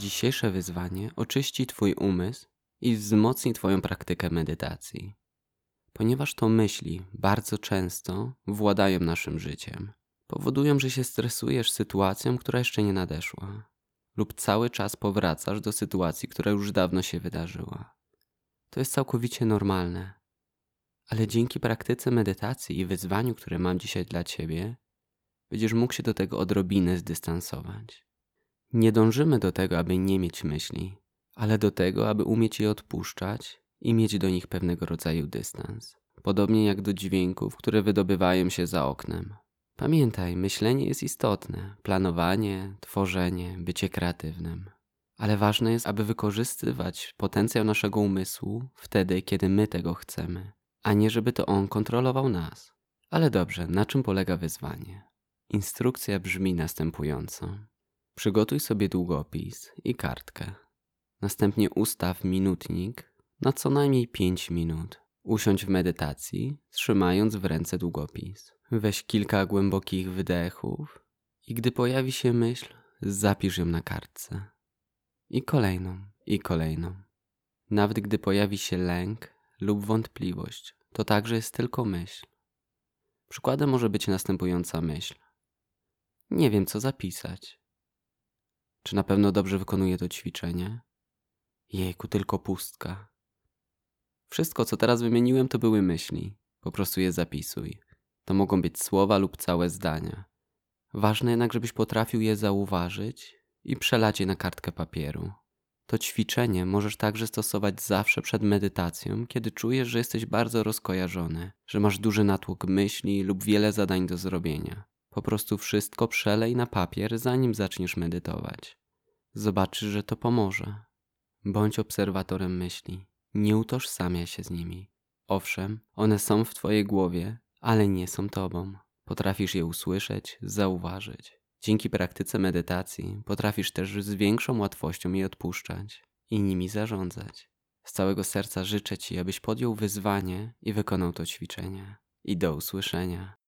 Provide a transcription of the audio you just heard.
Dzisiejsze wyzwanie oczyści Twój umysł i wzmocni Twoją praktykę medytacji, ponieważ to myśli bardzo często władają naszym życiem. Powodują, że się stresujesz sytuacją, która jeszcze nie nadeszła, lub cały czas powracasz do sytuacji, która już dawno się wydarzyła. To jest całkowicie normalne, ale dzięki praktyce medytacji i wyzwaniu, które mam dzisiaj dla Ciebie, będziesz mógł się do tego odrobinę zdystansować. Nie dążymy do tego, aby nie mieć myśli, ale do tego, aby umieć je odpuszczać i mieć do nich pewnego rodzaju dystans. Podobnie jak do dźwięków, które wydobywają się za oknem. Pamiętaj, myślenie jest istotne, planowanie, tworzenie, bycie kreatywnym. Ale ważne jest, aby wykorzystywać potencjał naszego umysłu wtedy, kiedy my tego chcemy, a nie żeby to on kontrolował nas. Ale dobrze, na czym polega wyzwanie? Instrukcja brzmi następująco. Przygotuj sobie długopis i kartkę. Następnie ustaw minutnik na co najmniej 5 minut. Usiądź w medytacji, trzymając w ręce długopis. Weź kilka głębokich wydechów i gdy pojawi się myśl, zapisz ją na kartce. I kolejną, i kolejną. Nawet gdy pojawi się lęk lub wątpliwość, to także jest tylko myśl. Przykładem może być następująca myśl. Nie wiem, co zapisać. Czy na pewno dobrze wykonuję to ćwiczenie? Jejku, tylko pustka. Wszystko, co teraz wymieniłem, to były myśli. Po prostu je zapisuj. To mogą być słowa lub całe zdania. Ważne jednak, żebyś potrafił je zauważyć i przelać je na kartkę papieru. To ćwiczenie możesz także stosować zawsze przed medytacją, kiedy czujesz, że jesteś bardzo rozkojarzony, że masz duży natłok myśli lub wiele zadań do zrobienia. Po prostu wszystko przelej na papier, zanim zaczniesz medytować. Zobaczysz, że to pomoże. Bądź obserwatorem myśli. Nie utożsamiaj się z nimi. Owszem, one są w Twojej głowie, ale nie są Tobą. Potrafisz je usłyszeć, zauważyć. Dzięki praktyce medytacji potrafisz też z większą łatwością je odpuszczać i nimi zarządzać. Z całego serca życzę Ci, abyś podjął wyzwanie i wykonał to ćwiczenie. I do usłyszenia.